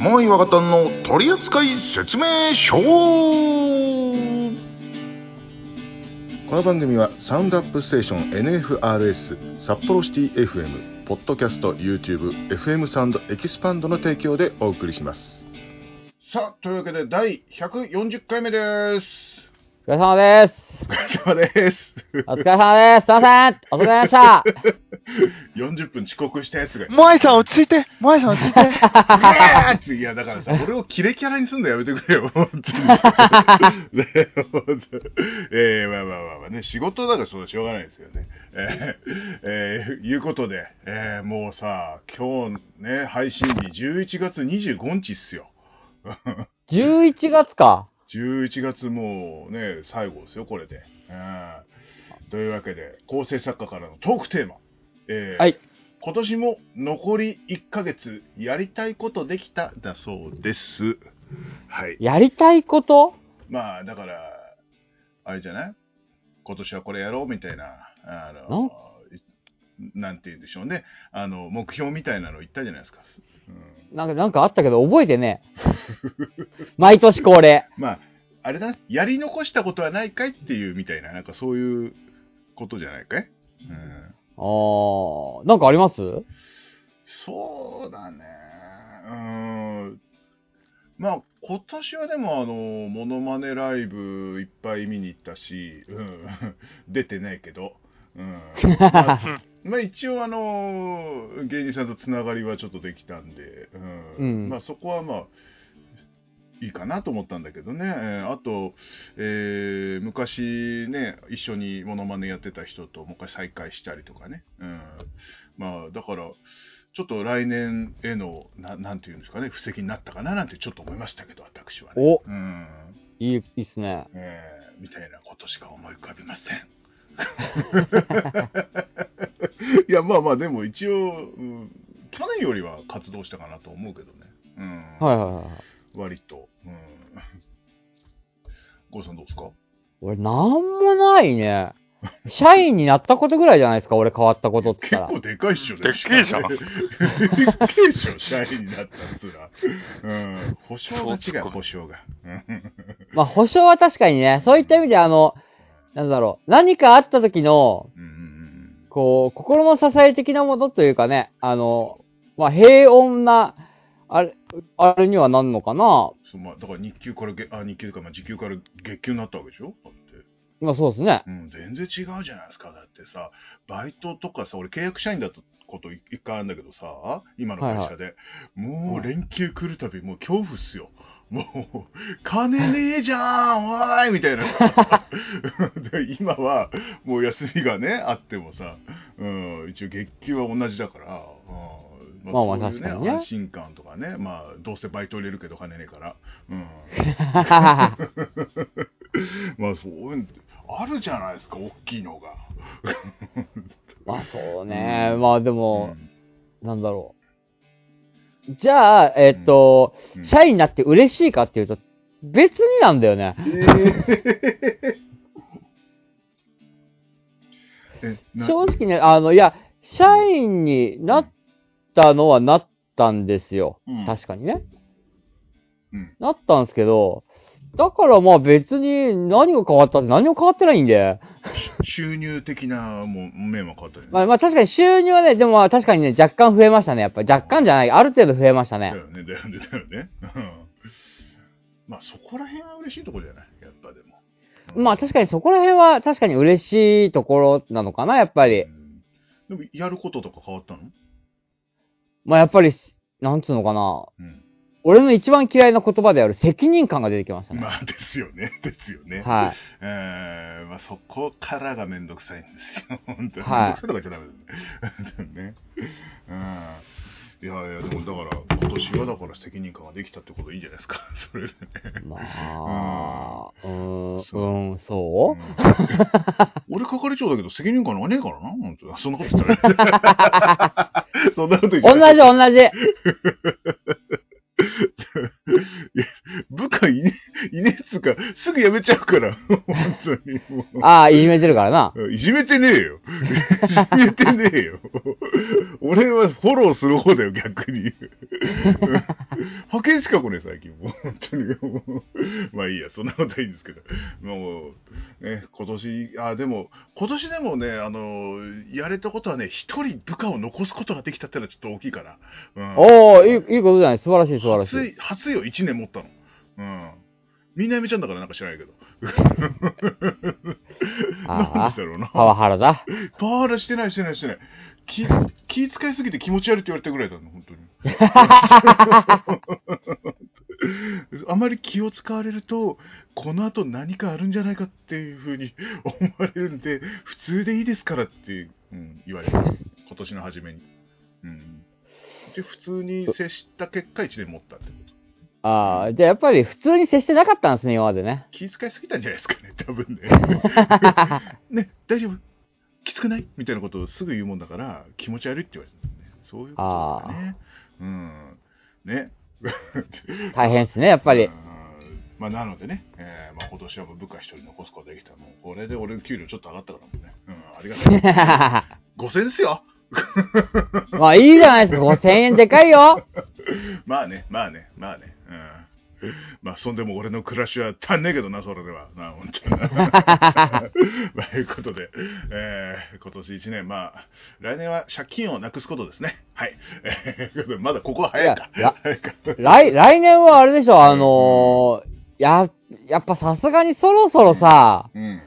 モイワガタンの取扱説明書。この番組はサウンドアップステーション NFRS 札幌シティ FM ポッドキャスト YouTube FM サウンドエキスパンドの提供でお送りします。さあというわけで第140回目ですお疲れ様です。お疲れ様ですお疲れ様です。すいません。お疲れ様でした。40分遅刻したやつがモアイさん落ち着いてモアイさん落ち着いて いやだからさ、俺をキレキャラにすんのやめてくれよ、本 えー、まあまあまあまあね、仕事だからそれはしょうがないですよね。えー、えー、いうことで、えー、もうさ、今日ね、配信日11月25日っすよ。11月か。11月もうね、最後ですよ、これで。うん、というわけで、構成作家からのトークテーマ。えーはい。今年も残り1ヶ月、やりたいことできただそうです。はい。やりたいこと？まあ、だから、あれじゃない？今年はこれやろうみたいな、あの、いなんて言うんでしょうね。あの、目標みたいなの言ったじゃないですか。うん、なんか、なんかあったけど覚えてねえ。毎年恒例。まあ、あれだね、やり残したことはないかいっていうみたいな、なんかそういうことじゃないかい、うん、あー、なんかあります？そうだね。うん。まあ、今年はでも、あの、モノマネライブいっぱい見に行ったし、うん、出てないけど、うん。まあ、まあ一応、あの、芸人さんとつながりはちょっとできたんで、うん。うんまあそこはまあ、いいかなと思ったんだけどね。えーあと、えー昔ね、一緒にモノマネやってた人ともう一回再会したりとかね。うん。まあ、だから、ちょっと来年への、ななんていうんですかね、布石になったかななんてちょっと思いましたけど、私はね。おうん。いい、いいっすね。えーみたいなことしか思い浮かびません。いや、まあまあ、でも一応、うん去年よりは活動したかなと思うけどね。うん。はいはいはい。割と。うん。ゴーさんどうですか？俺、なんもないね。社員になったことぐらいじゃないですか、俺変わったことって結。構でかいっしょ、でっけえじゃんでっけえっしょ、社員になったっつら。うん。保証が違う、保証が。うんまあ、保証は確かにね、そういった意味であの、なんだろう、何かあった時の、うんうんうんこう、心の支え的なものというかね、あの、まあ、平穏な、あれ、あれにはなんのかなそうまあ、だから日給からげ、あ、日給とか、まあ、時給から月給になったわけでしょ？だって。まあ、そうですね。うん、全然違うじゃないですか。だってさ、バイトとかさ、俺契約社員だったこと一回あるんだけどさ、今の会社で、もう連休来るたびもう恐怖っすよ。もう、金ねえじゃんおーいみたいな。で今は、もう休みがね、あってもさ、うん、一応月給は同じだから、うんまあまあそういう確かにね安心感とかね、まあ、どうせバイト入れるけど金ねえから、うん。まあそういうのあるじゃないですか、大きいのが。まあ、そうね。まあ、でも、うんなんだろう。じゃあ、えっと、うん社員になって嬉しいかっていうと、別になんだよね。えな正直ね、あの、いや、社員になったのはなったんですよ。うん確かにね。うんなったんですけど、だからまあ別に何が変わったって何も変わってないんで。収入的なもん面は変わったよね。まあまあ確かに収入はね、でもまあ確かにね、若干増えましたね。やっぱ若干じゃない、ある程度増えましたね。だよね、だよね、だよね。うんまあそこら辺は嬉しいところじゃない？やっぱでも。まあ確かにそこら辺は確かに嬉しいところなのかな、やっぱりう。んでもやることとか変わったの？まあやっぱり、なんつうのかな。うん。俺の一番嫌いな言葉である責任感が出てきましたね。まあですよね、ですよね。はい。えーまあ、そこからがめんどくさいんですよ、本当に。はいめんどくさいとか言っちゃダメだね。ね うん。いやいや、でもだから、今年はだから責任感ができたってこといいじゃないですか、それでね。まあ、うーん、そううん、そううん俺係長だけど責任感がねえからな、本当にそんなこと言ったら。そんなこと言っ同じたら。同じ。部下いねいねえっつうか、すぐやめちゃうから、本当に。ああ、いじめてるからな。いじめてねえよ。いじめてねえよ。俺はフォローする方だよ、逆に。派遣しか来ねえ、最近。もう本当にもう。まあいいや、そんなことはいいんですけど。もう、ね、今年、あ、でも、今年でもね、あの、やれたことはね、一人部下を残すことができたってのはちょっと大きいかな。うん、おおいい、いいことじゃない。素晴らしい、素晴らしい。初い、初よ、1年持ったの。うん。みんな辞めちゃうんだからなんか知らないけど。なんあだろうな。あ、パワハラだ。パワハラしてないしてないしてない。気気遣いすぎて気持ち悪いって言われたぐらいだの、本当に。あまり気を使われると、この後何かあるんじゃないかっていうふうに 思われるんで、普通でいいですからって、うん、言われる。今年の初めに。うん。で、普通に接した結果1年持ったってこと。ああ、じゃあやっぱり普通に接してなかったんですね、今までね。気遣いすぎたんじゃないですかね、多分ね。ね、大丈夫きつくない？みたいなことをすぐ言うもんだから、気持ち悪いって言われるんだよね。そういうことだね。うん。ね。大変ですね、やっぱりうん。まあ、なのでね、えーまあ、今年は部下一人残すことができた。もう、これで俺の給料ちょっと上がったからもうね。うん、ありがたい。5000ですよ まあいいじゃないですか、5000円でかいよ。まあね、まあね、まあね。うん。まあ、そんでも俺の暮らしは足んねえけどな、それでは。な、本当にな。まあ、いうことで、えー今年1年、まあ、来年は借金をなくすことですね。はい。えーまだここは早いか。いや。来、来年はあれでしょ、あのー、や、やっぱさすがにそろそろさ、うん。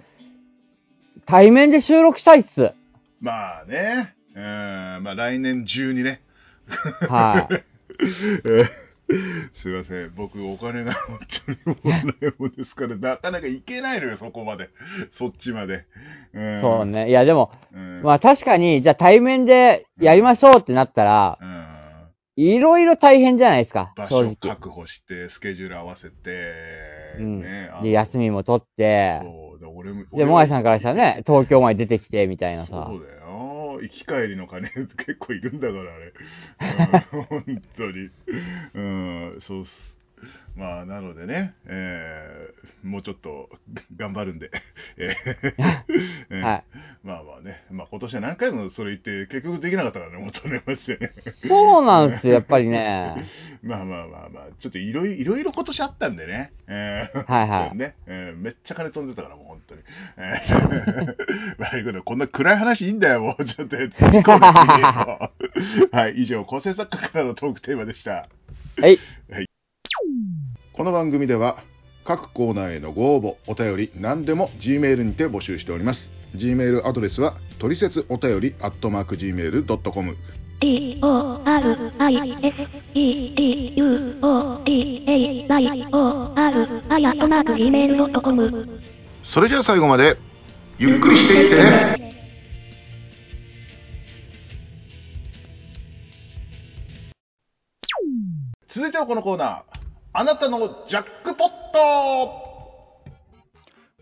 対面で収録したいっす。まあね、うん、まあ来年中にね。はい。え ーすいません、僕、お金が本当にもうないもんですから、なかなか行けないのよ、そこまで。そっちまで。うん、そうね。いや、でも、うん。まあ確かに、じゃあ対面でやりましょうってなったら、うんいろいろ大変じゃないですか、正直。確保して、スケジュール合わせて、うんで、休みも取って、そうだ俺もで、もがいさんからしたらね、東京まで出てきて、みたいなさ。そうだよ。行き帰りの金 結構いるんだから、あれ。うん、本当に。うん、そうっす。まあ、なのでね、えー、もうちょっと頑張るんで、えーえー はい。まあまあね、まあ今年は何回もそれ言って、結局できなかったからね、元ねましてね。そうなんですよ、やっぱりね。まあまあまあまあ、ちょっといろいろいろいろ今年あったんでね。えーはいはいね、えーめっちゃ金飛んでたから、もう本当に。えー、悪いこと、こんな暗い話いいんだよ、もうちょっと。はい、以上、構成作家からのトークテーマでした。はい。この番組では、各コーナーへのご応募、お便り、何でも Gmail にて募集しております。Gmail アドレスは、トリセツお便り、アットマーク Gmail.com。D O R I S E D U O D A Y O R あやとなく gmail.com それじゃあ最後まで、ゆっくりしていってね。続いてはこのコーナー、あなたのジャックポット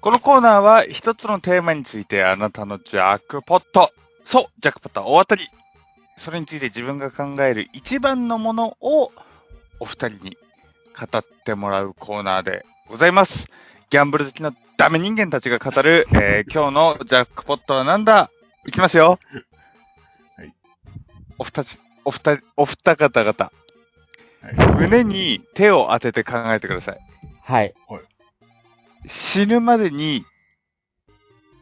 このコーナーは一つのテーマについてあなたのジャックポット。そう、ジャックポットは大当たり。それについて自分が考える一番のものをお二人に語ってもらうコーナーでございます。ギャンブル好きのダメ人間たちが語る、えー 今日のジャックポットはなんだ？いきますよ。はい。お二つ、お二人、お二方々、はい、胸に手を当てて考えてください。はい。死ぬまでに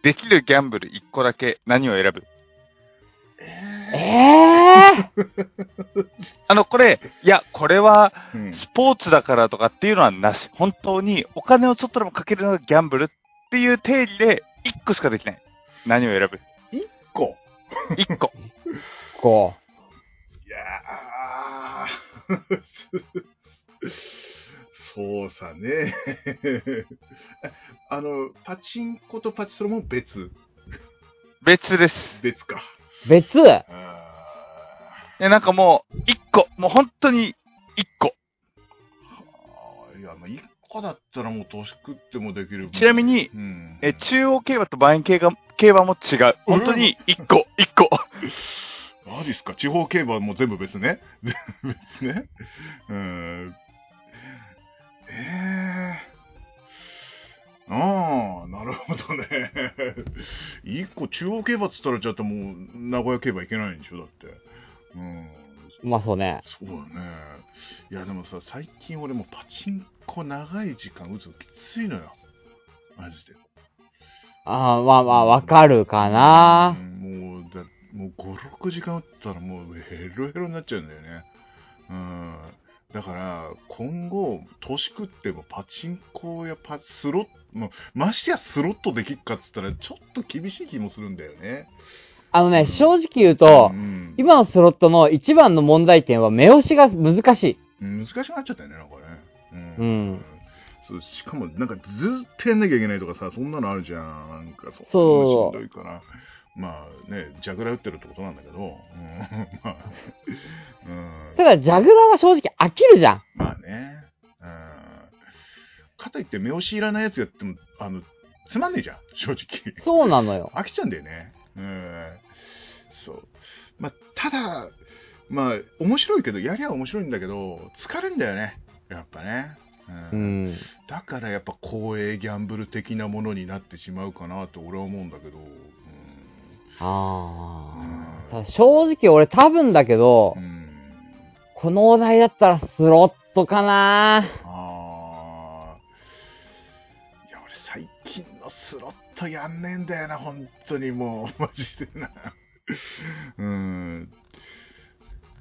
できるギャンブル1個だけ何を選ぶ？ええ あの、これ、いや、これはうんスポーツだからとかっていうのはなし。本当にお金をちょっとでもかけるのがギャンブルっていう定義で1個しかできない。何を選ぶ？こ ?1 個。ー、こいやーそうさね。あの、パチンコとパチスロも別。別です。別か。う。別？あいや、なんかもう、1個。もう本当に1個。ーいや、まあ、1個だったらもう年食ってもできる。ちなみに、うん、え、中央競馬と万円競馬競馬も違う。本当に1個、1個。マジっすか？地方競馬も全部別ね？別ね？うん。えとね。一個中央競馬っつったら、ちょっともう、名古屋競馬行けないんでしょ、だって。うん。まあそうね。そうだね。いや、でもさ、最近俺もパチンコ長い時間打つのきついのよ。マジで。ああ、まあまあ、わかるかなう。んもう、だもう5、6時間打ったらもうヘロヘロになっちゃうんだよね。うん。だから、今後、年食ってもパチンコやパスロット、ましてやスロットできっかっつったら、ちょっと厳しい気もするんだよね。あのね、正直言うとう、ん、今のスロットの一番の問題点は目押しが難しい。難しくなっちゃったよね、なんかね。ううんそうしかも、なんかずっとやんなきゃいけないとかさ、そんなのあるじゃん。なんかそそうしんどいから。まあね、ジャグラー打ってるってことなんだけど、うん、まあ、うん、ただ、ジャグラーは正直飽きるじゃん。まあね、うん。かといって目押しいらないやつやっても、あの、つまんねえじゃん、正直。そうなのよ。飽きちゃうんだよね。うん。そう。まあ、ただ、まあ、面白いけど、やりゃ面白いんだけど、疲れんだよね。やっぱね。ううんん。だからやっぱ公営ギャンブル的なものになってしまうかなと俺は思うんだけど。あうんあ。正直俺多分だけどう、ん。このお題だったらスロットかなああ。いや、俺最近のスロットやんねえんだよな、本当にもう、マジでな。うん。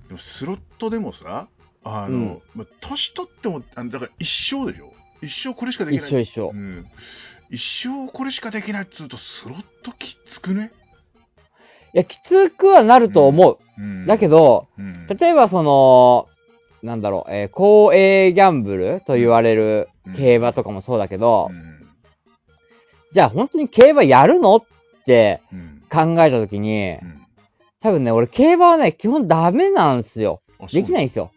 でもスロットでもさ、あの、うんまあ、年取っても、あのだから一生でしょ？一生これしかできない。一緒一緒う。ん。一生これしかできないっつうと、スロットきつくね？いや、きつくはなると思う。うん。だけど、うん、例えばその、なんだろう、えー公営ギャンブルと言われるうん競馬とかもそうだけど、うん。じゃあ本当に競馬やるのってうん。考えたときにう、ん。多分ね、俺競馬はね、基本ダメなんですよ。あできないんですよ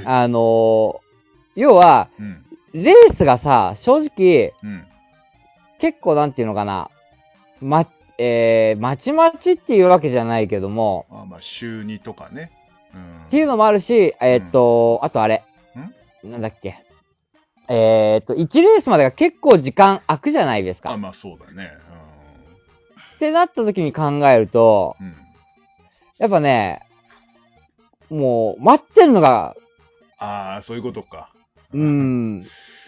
え。あのー要は。レースがさ、正直、うん。結構なんていうのかな、ま、えー、まちまちっていうわけじゃないけども、あまあ、週2とかね。うん。っていうのもあるし、えーっと、あとあれ、なんだっけ、えーっと、1レースまでが結構時間空くじゃないですか。あ、まあそうだね。ってなった時に考えると、うん。うん、やっぱね、もう、待ってるのが、ああ、そういうことか。うーん、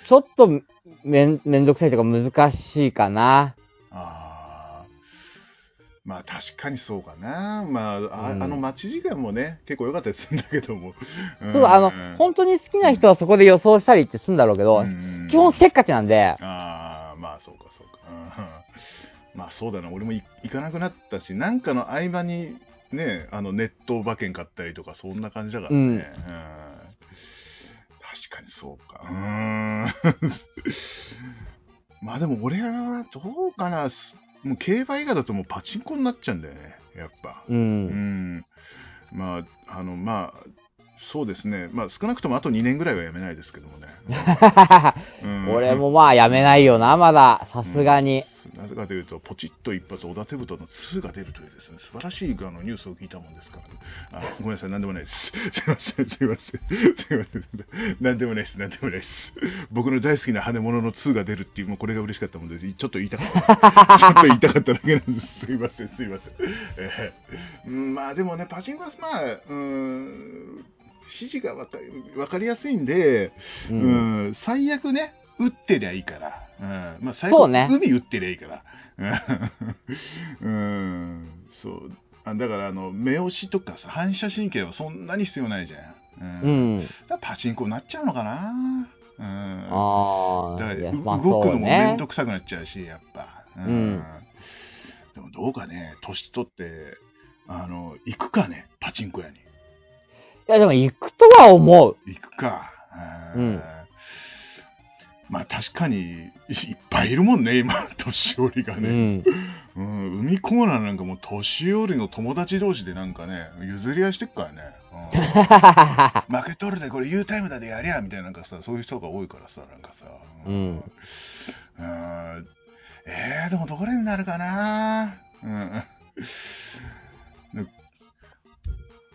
ちょっとめん、めんどくさいとか難しいかな。ああ。まあ確かにそうかな。まあ、あ,、うんあの待ち時間もね、結構良かったりするんだけども。そう、あの、本当に好きな人はそこで予想したりってするんだろうけど、ん基本せっかちなんで、ああ、まあそうかそうか。う んまあそうだな、俺もい行かなくなったし、なんかの合間にね、あのネット馬券買ったりとか、そんな感じだからね。うんうん確かにそうか。うーん まあでも俺はどうかな、すもう競馬以外だともうパチンコになっちゃうんだよね、やっぱ。う。うんん。まあ、あの、まあ、そうですね。まあ少なくともあと2年ぐらいはやめないですけどもね。うん俺もまあやめないよな、まだ。さすがに。なぜかというと、ポチッと一発、小田手太の2が出るというですね、素晴らしいあのニュースを聞いたもんですから、あごめんなさい、なんでもないです。すいません、すいません、すいません、なんでもないです、なんでもないです。僕の大好きな羽物の2が出るっていう、もうこれが嬉しかったもんです。ちょっと言いたかった。ちょっと言いたかっただけなんです。すいません、すいません。えーうんまあでもね、パチンコはまあ、うーん、指示がわかわかりやすいんで、う。うんん、最悪ね、打ってりゃいいから。うん、まあ最悪、そうね海打ってりゃいいから。うん、うんそう。あだから、あの、目押しとかさ、反射神経はそんなに必要ないじゃん。ううん。ん。だからパチンコになっちゃうのかな。うん。ああ。まあ動くのもそうねめんどくさくなっちゃうし、やっぱ。うんでもどうかね、年取って、あの、行くかね、パチンコ屋に。いや、でも行くとは思う。行くか。うんまあ確かにいっぱいいるもんね、今、年寄りがうね。ん。うん、海コーナーなんかもう年寄りの友達同士でなんかね、譲り合いしてっからね。うん 負けとるでこれ U タイムだでやりゃみたいななんかさ、そういう人が多いからさ、なんかさ。うん。うんえー、でもどれになるかなうん。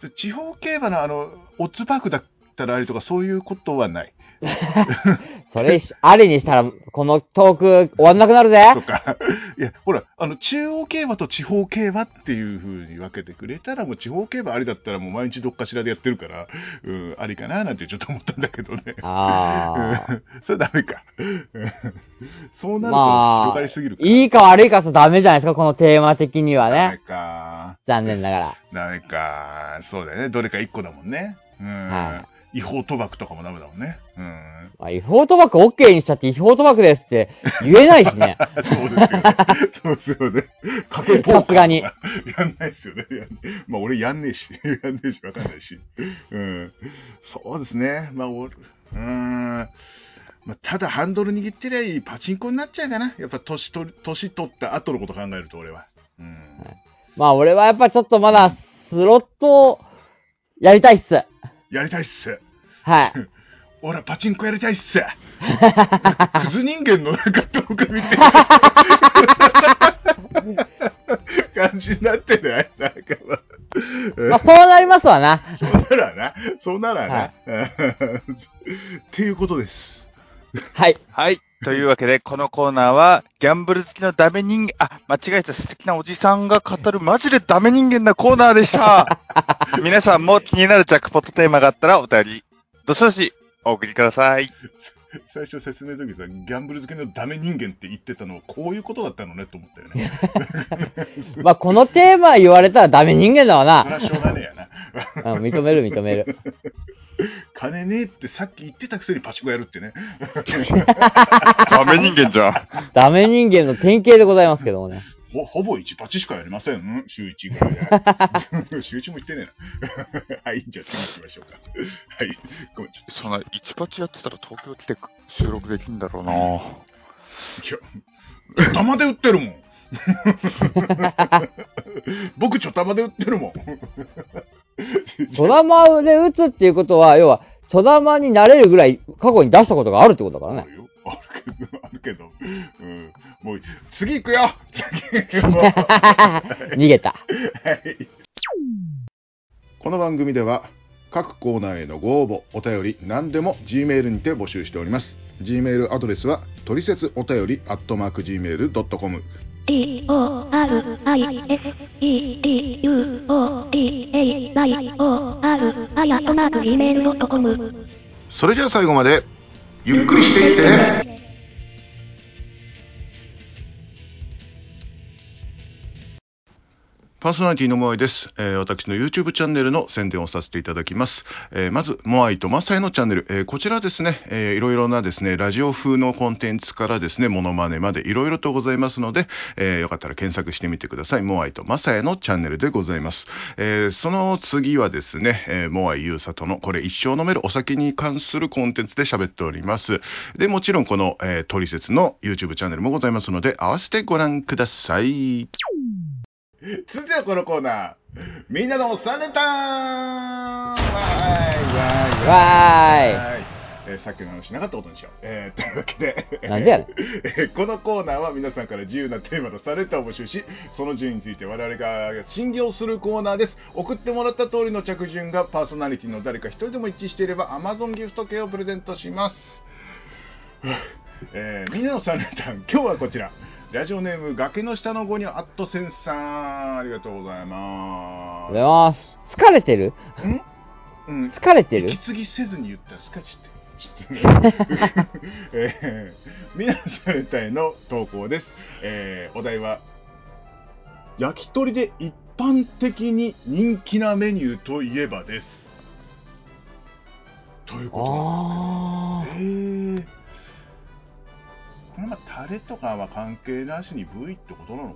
で地方競馬のあの、オッズパークだったらあれとかそういうことはない。それし、ありにしたら、このトーク終わんなくなるぜとか、いや、ほら、あの、中央競馬と地方競馬っていう風に分けてくれたら、もう地方競馬ありだったら、もう毎日どっかしらでやってるから、うん、ありかななんてちょっと思ったんだけどね。ああ。う んそれダメか。う んそうなるとまあ広がりすぎるか。いいか悪いかとダメじゃないですか、このテーマ的にはダメね。か。残念ながら。ダメか。そうだよね。どれか一個だもんね。うん。は違法賭博とかもダメだもんね。うん。まあ、違法賭博 OK にしちゃって違法賭博ですって言えないしね。そうですよね。そうですよね。かけさすがにやんないですよね。まあ俺やんねえし、やんねえし、わかんないし。うん。そうですね。まあ俺、うーん。まあ、ただハンドル握ってりゃいいパチンコになっちゃうかな。やっぱ年取り年取った後のこと考えると俺は。うん。まあ俺はやっぱちょっとまだスロットやりたいっす。やりたいっす。はい。俺はパチンコやりたいっす。クズ人間のなんか動画見て感じになってない？なんかまあまあそうなりますわな。そうならな。そうならな。は っていうことです。はい。はい。というわけで、このコーナーは、ギャンブル好きのダメ人間、あ、間違えた素敵なおじさんが語るマジでダメ人間なコーナーでした。皆さんも気になるジャックポットテーマがあったらお便り、どしどしお送りください。最初説明の時さ、ギャンブル好きのダメ人間って言ってたのはこういうことだったのねと思ったよね。まあこのテーマ言われたらダメ人間だわな。そりゃしょうがねえやな。うん、認める認める。金ねえってさっき言ってたくせにパチンコやるってね。ダメ人間じゃん。ダメ人間の典型でございますけどもね。ほほぼ1パチしかやりません。ん？週1ぐらいで。週1も言ってねえな。はい、じゃあ次行きましょうか。はい。ごめん、ちょっそんな、1パチやってたら東京来て収録できるんだろうなと。いや、玉で売ってるもん。僕、ちょ玉で売ってるもん。チョダマで打つっていうことは、要は、チョダマになれるぐらい過去に出したことがあるってことだからね。あるけど、あるけど。うん。もう、次行くよ 逃げた。はい。この番組では各コーナーへのご応募、お便り、何でも G メールにて募集しております。G メールアドレスは、トリセツお便り、アットマーク Gmail.com。D O R I S E D U O D A Y O R あやとなく gmail.com それじゃあ最後まで、ゆっくりしていってね。パーソナリティのモアイです、えー私の YouTube チャンネルの宣伝をさせていただきます。えーまず、モアイとマサイのチャンネル、えーこちらですね、えーいろいろなですね、ラジオ風のコンテンツからですね、モノマネまでいろいろとございますので、えーよかったら検索してみてください。モアイとマサイのチャンネルでございます。えーその次はですね、えーモアイユーサとのこれ一生飲めるお酒に関するコンテンツで喋っております。で、もちろんこの、えー、トリセツの YouTube チャンネルもございますので、合わせてご覧ください。続いてはこのコーナー、みんなのおされたーわーいわーいわーいはいえーさっきの話しなかったことにしよう。えーというわけで、なんでやねんえー このコーナーは皆さんから自由なテーマのされたを募集し、その順位について我々が審議をするコーナーです。送ってもらった通りの着順がパーソナリティの誰か一人でも一致していれば Amazon ギフト券をプレゼントします。えーみんなのサレタン、今日はこちら。ラジオネーム、崖の下の子にアットセンさん、ありがとうございおます。はようございます。疲れてる？うん、疲れてる？息継ぎせずに言ったらスカチって。えー、みなされたへの投稿です。えー、お題は、焼き鳥で一般的に人気なメニューといえばです。ということなんですね。これまあタレとかは関係なしに V ってことなのか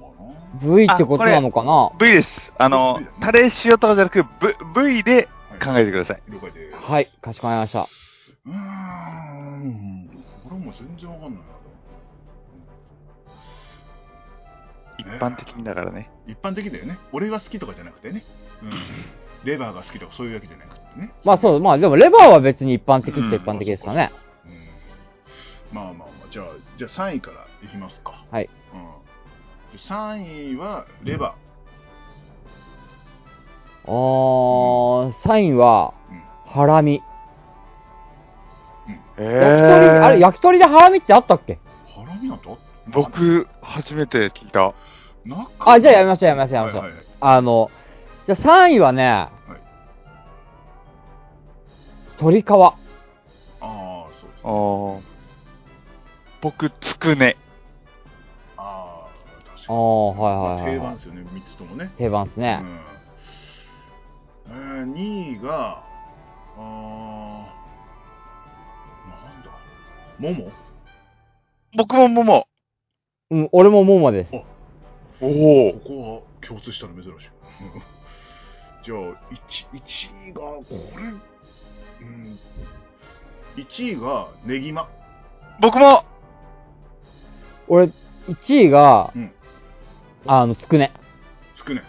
な？ー。V ってことなのかな？V です。あのタレ塩とかじゃなく、V, v で考えてください。了解です。はい、かしこまりました。うーん、これも全然わかんないな。一般的にだからね。一般的だよね。俺が好きとかじゃなくてね。うん。レバーが好きとかそういうわけじゃなくてね。まあそう、まあでもレバーは別に一般的っちゃ一般的ですかね。うん。まあまあまあ、じゃあ、じゃあ3位からいきますか。はい。うん。3位はレバあー、サインはうん、ハラミ。え焼き鳥、あれ、焼き鳥でハラミってあったっけ？ハラミなんてあっ僕、初めて聞いた。なあ、じゃあやめましょう、やめましょう、やめましょう。はいはいはいあの、じゃあ3位はね、鶏皮。ああ、そうですあね。ー僕、つくね。ああ、確あかに。あ、はいはいはい。定番ですよね、3つともね。定番ですね。うんえー、2位が、あーなんだ、もも？僕も桃。うん、俺も桃です。おおこ。こは共通したの珍しい。じゃあ、1, 1位が、これ、うん、1位がネギマ。僕も俺、1位が、うんあの、つくね。つくね。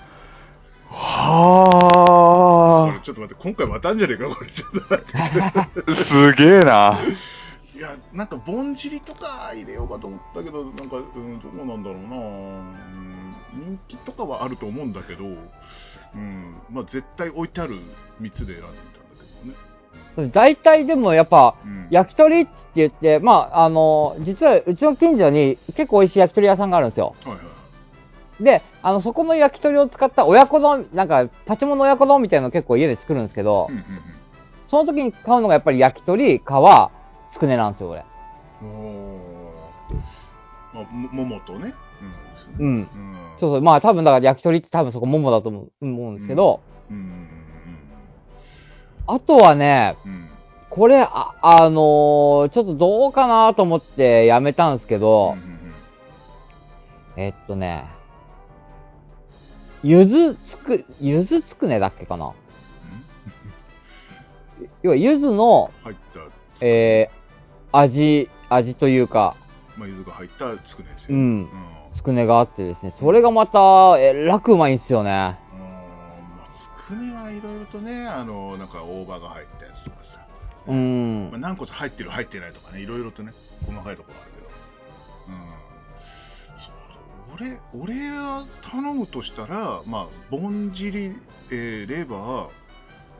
こはれちょっと待って、今回またんじゃねえか、これ。ちょっと待って。あ。すげえな。いや、なんか、ぼんじりとか入れようかと思ったけど、なんか、うん、どうなんだろうな、うん、人気とかはあると思うんだけど、うん、まあ、絶対置いてある3つで選んだ。大体でもやっぱ、うん、焼き鳥って言って、まあ、あの、実はうちの近所に結構美味しい焼き鳥屋さんがあるんですよ。はいはいはい。で、あの、そこの焼き鳥を使った親子丼、なんか、パチモンの親子丼みたいなの結構家で作るんですけど、うんうんその時に買うのがやっぱり焼き鳥、皮、つくねなんですよ、俺。まあ、も桃とね。う。うんん。そうそう、まあ多分だから焼き鳥って多分そこ桃だと思う思うんですけど、うん。うん。あとはね、うん。うん。これ、あ、あのーちょっとどうかなと思ってやめたんですけど、うんうんえっとね、ゆずつく、ゆずつくねだっけかな？要はゆずの、えー、味、味というか、まあ、柚子が入ったつくねですよ。うんうん。つくねがあってですね、それがまた、えらくうまいんですよね。うんまあ、つくねはいろいろとね、あの、なんか大葉が入ったやつとかさ、うまあ、ん。何個入ってる入ってないとかね、いろいろとね、細かいところあるけど。うん。そう俺、俺が頼むとしたら、まあ、ぼんじり、えーレバー、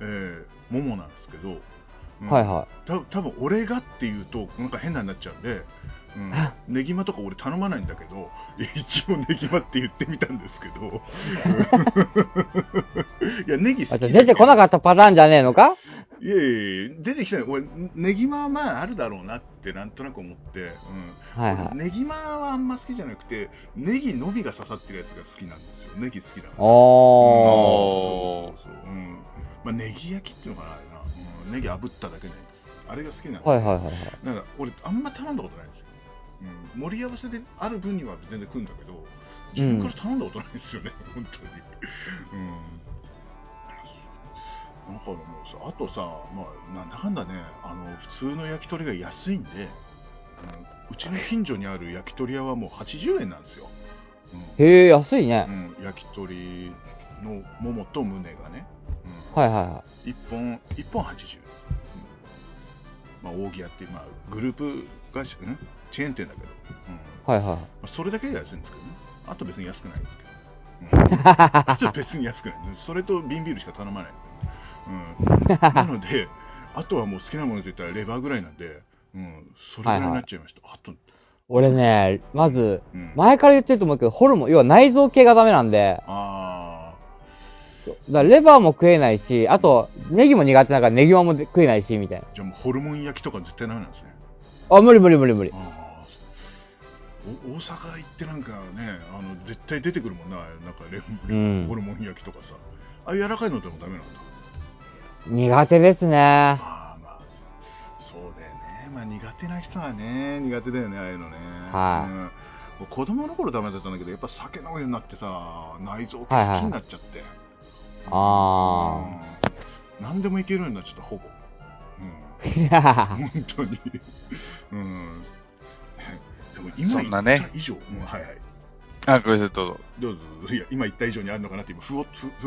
えー、ももなんですけど、うんはいはた多分俺がっていうとなんか変なになっちゃうんで、うん、ネギマとか俺頼まないんだけど 一応ネギマって言ってみたんですけど。いやネギ好き出てこなかったパターンじゃねえのか？いやいや出てきたの俺ネギマはまああるだろうなってなんとなく思って、うん。はいはい。俺ネギマはあんま好きじゃなくてネギのみが刺さってるやつが好きなんですよ。ネギ好きだから。おー。そうそうそう、うん。まあ、ネギ焼きっていうのかなあれな、うん、ネギ炙っただけのやつあれが好きなんではいはいはいはい。なんか俺あんま頼んだことないんですよ、うん、盛り合わせである分には全然食うんだけど自分から頼んだことないんですよね、本当に。うん。なんかもうさあとさ、まあ、なんだかんだねあの普通の焼き鳥が安いんで、うん、うちの近所にある焼き鳥屋はもう80円なんですよ、うん。へえ、安いね。うん、焼き鳥のももと胸がね、うん。はいはいは1本1本80、うん。まあ、大木屋っていう、まあ、グループ会社、ね、チェーン店だけど、うん。い。はいはい。まあ、それだけが安いんですけどね。あと別に安くないんですけど、うん、あと別に安くない。それと瓶ビールしか頼まない。うん、なのであとはもう好きなものと言ったらレバーぐらいなんで、うん、それぐらいになっちゃいました、あと、俺ね、まず、うん、前から言ってると思うけど、ホルモン、要は内臓系がダメなんで、あだレバーも食えないし、あと、ネギも苦手だからネギマも食えないし、みたいな。ーじゃあもうホルモン焼きとか絶対ダメなんですねあ、無理無理無理無理。大阪行ってなんかねあの絶対出てくるもんななんかレうん。ホルモン焼きとかさ。ああいう柔らかいのでもダメなんだ。苦手ですね。ああまあそう。だよね。まあ苦手な人はね苦手だよねああいうのね。はい。うん。僕子供の頃ダメだったんだけどやっぱ酒飲むようになってさ内臓系はいはい。好きになっちゃって、あうん。何でもいけるようになっちゃったほぼ、うん、本当に。うん。でも今そんなね言った以上、うんはいはい。あ、ごめんなさい、どうぞ。どうぞ。いや、今言った以上にあるのかなって今、振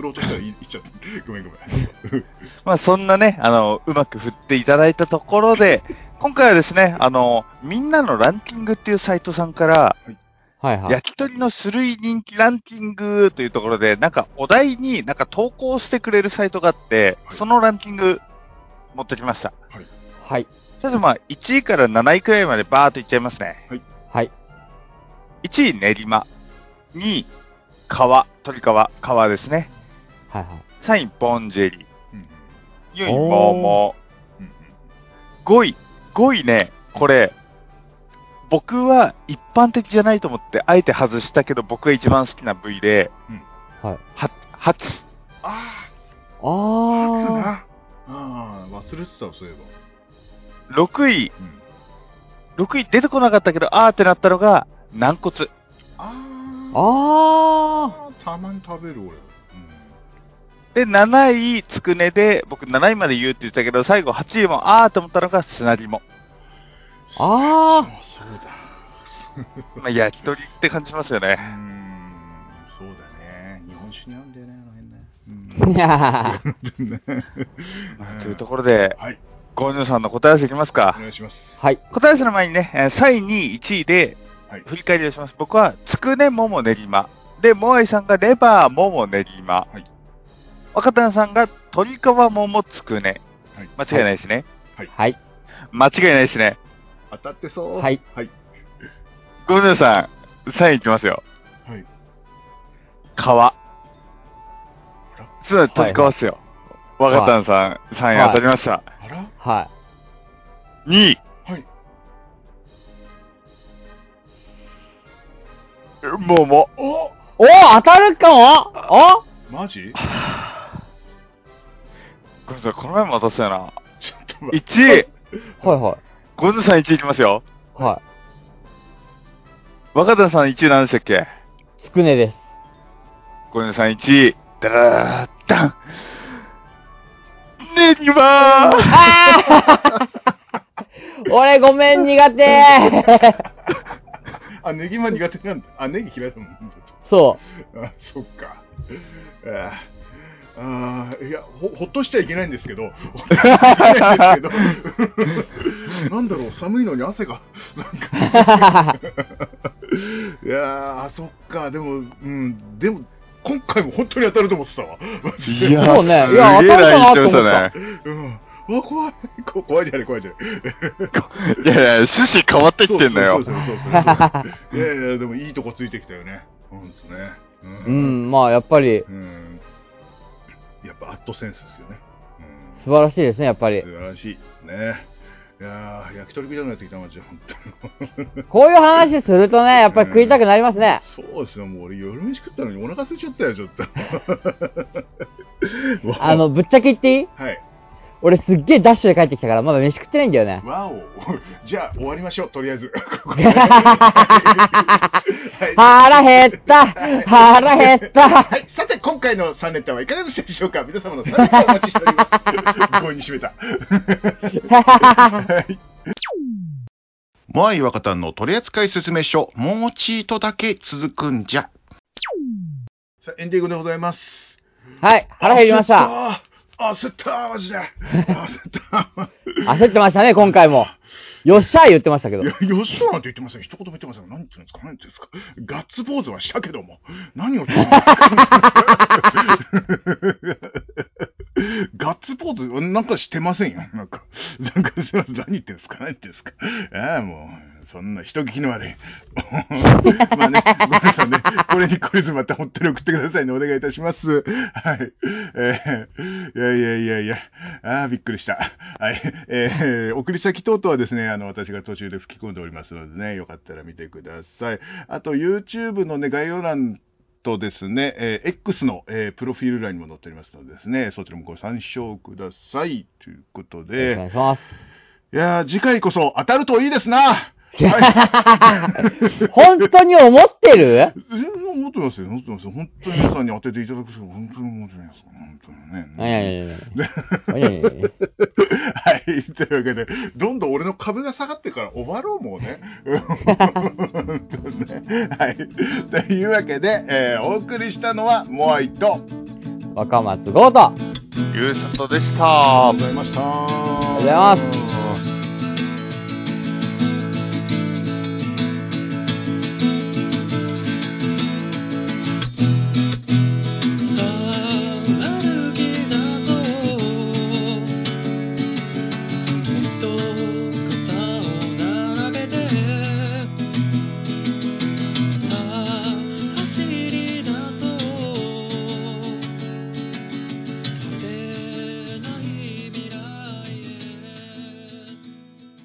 ろうとしたら言っちゃった。ごめんごめん。まあ、そんなね、あの、うまく振っていただいたところで、今回はですね、あの、みんなのランキングっていうサイトさんから、はいはい。焼き鳥の種類人気ランキングというところで、なんかお題になんか投稿してくれるサイトがあって、はいそのランキング持ってきました。はい。ちょっとまあ、1位から7位くらいまでバーっといっちゃいますね。はい。1位、練馬。2位、川。鳥川。川ですね。はいはい。3位、ボンジェリうんー。4位、桃。うんうん5位、5位ね、これ、僕は一般的じゃないと思って、あえて外したけど、僕が一番好きな部位で、はい。は、ハツ。あああ、ー。な。ああ、忘れてたわ、そういえば。6位、うん。6位出てこなかったけど、あーってなったのが、軟骨。あああ、たまに食べる俺。うん。で、7位、つくねで、僕7位まで言うって言ってたけど、最後8位もあーって思ったのが砂肝。ああ、そうだ。まあ、焼き鳥って感じしますようーね。ん、そうだね。日本酒に合うんだよね、あー。のいや辺ね。まあというところで、はい、ゴーニョさんの答え合わせいきますおか。願いします。はい。答え合わせの前にね、えー3位、2位、1位ではい、振り返りをします。僕は、つくね、もも、練馬。で、モアイさんがレバー、もも、練馬。はい若田さんが鶏皮、もも、つくね。はい、間違いないですね。はい。間違いないですね。当たってそう。はい。はい。ゴーニョさん、3位いきますよ。はい。皮。すなわち鶏皮っすよ。若田さん、3位当たりました。あら？はい。2位。はい。桃。お？お当たるかも？お？マジ？ごめんなさい、この前も当たったよな。ちょっと待って。1位。はいはい。ゴンヌさん1位いきますよ。は若田さん1位何でしたっけ？い。つくねです。ゴンヌさん1位。ダラーダン。ねにまーあー俺ごめん、苦手 あ、ネギマ苦手なんだ。あ、ネギ嫌いだもん。そあ、そっか。ああーいやほ、ほっとしちゃいけないんですけど、ないんだろう、寒いのに汗が、なんか、う。いやー、あ、そっか、でも、うん、でも、今回も本当に当たると思ってたわ。いやそうねすいや当たるかなな言ったね。うん。うわ、怖い。こ怖いじゃない、怖いじゃない。いやいや、趣旨変わってきてんだよそう。そうそうそうそう。いやいや、でもいいとこついてきたよね。ほんとね。う。ん、まあやっぱりうん。やっぱアットセンスですよね。うん。素晴らしいですね、やっぱり。素晴らしい。ね。いやー、焼き鳥食いたくなってきた、マジで、本当に。こういう話するとね、やっぱり食いたくなりますね。そうですよ、もう俺夜飯食ったのにお腹空いちゃったよ、ちょっと。あの、ぶっちゃけ言っていい？はい。俺すっげえダッシュで帰ってきたから、まだ飯食ってないんだよね。わお。じゃあ、終わりましょう、とりあえず。腹減った腹減ったはい、さて、今回の3連単はいかがでしたでしょうか？皆様の3連単お待ちしております。強引に締めた。はい。モアイ若旦の取扱説明書、もうちーとだけ続くんじゃ。さあ、エンディングでございます。はい、腹減りました。焦ったーマジで。焦ってましたね、今回も。よっしゃー言ってましたけど。よっしゃーなんて言ってません。一言も言ってません。何言ってるんですか？何言ってるんですか？ガッツポーズはしたけども。何を言ってるんですか？ガッツポーズなんかしてませんよ。なんか、なんか、すいません何言ってるんですか？何言ってるんですか？ああ、もう、そんな人聞きの悪い。まあね、ごめんなさいね。これに懲りずまた本当に送ってくださいね。お願いいたします。はい。えー、いやいやいやいや、ああ、びっくりした。はい。えー、送り先等々はですね、あの、私が途中で吹き込んでおりますのでね、よかったら見てください。あと、YouTube のね、概要欄とですね、えー X の、えープロフィール欄にも載っておりますのでですね、そちらもご参照ください。ということよろしくおで、願いします。いやー、次回こそ当たるといいですな。本当に思ってる？思ってますよ、思ってますよ。本当に皆さんに当てていただく人本当に思ってます。本当にね。いやいやいはい。というわけで、どんどん俺の株が下がってから終わろう、もうね。本当にねはい。というわけで、えーお送りしたのは、モアイと、若松豪と。ゆうさとでしたありがとうご。ざいました。ありがとうございます。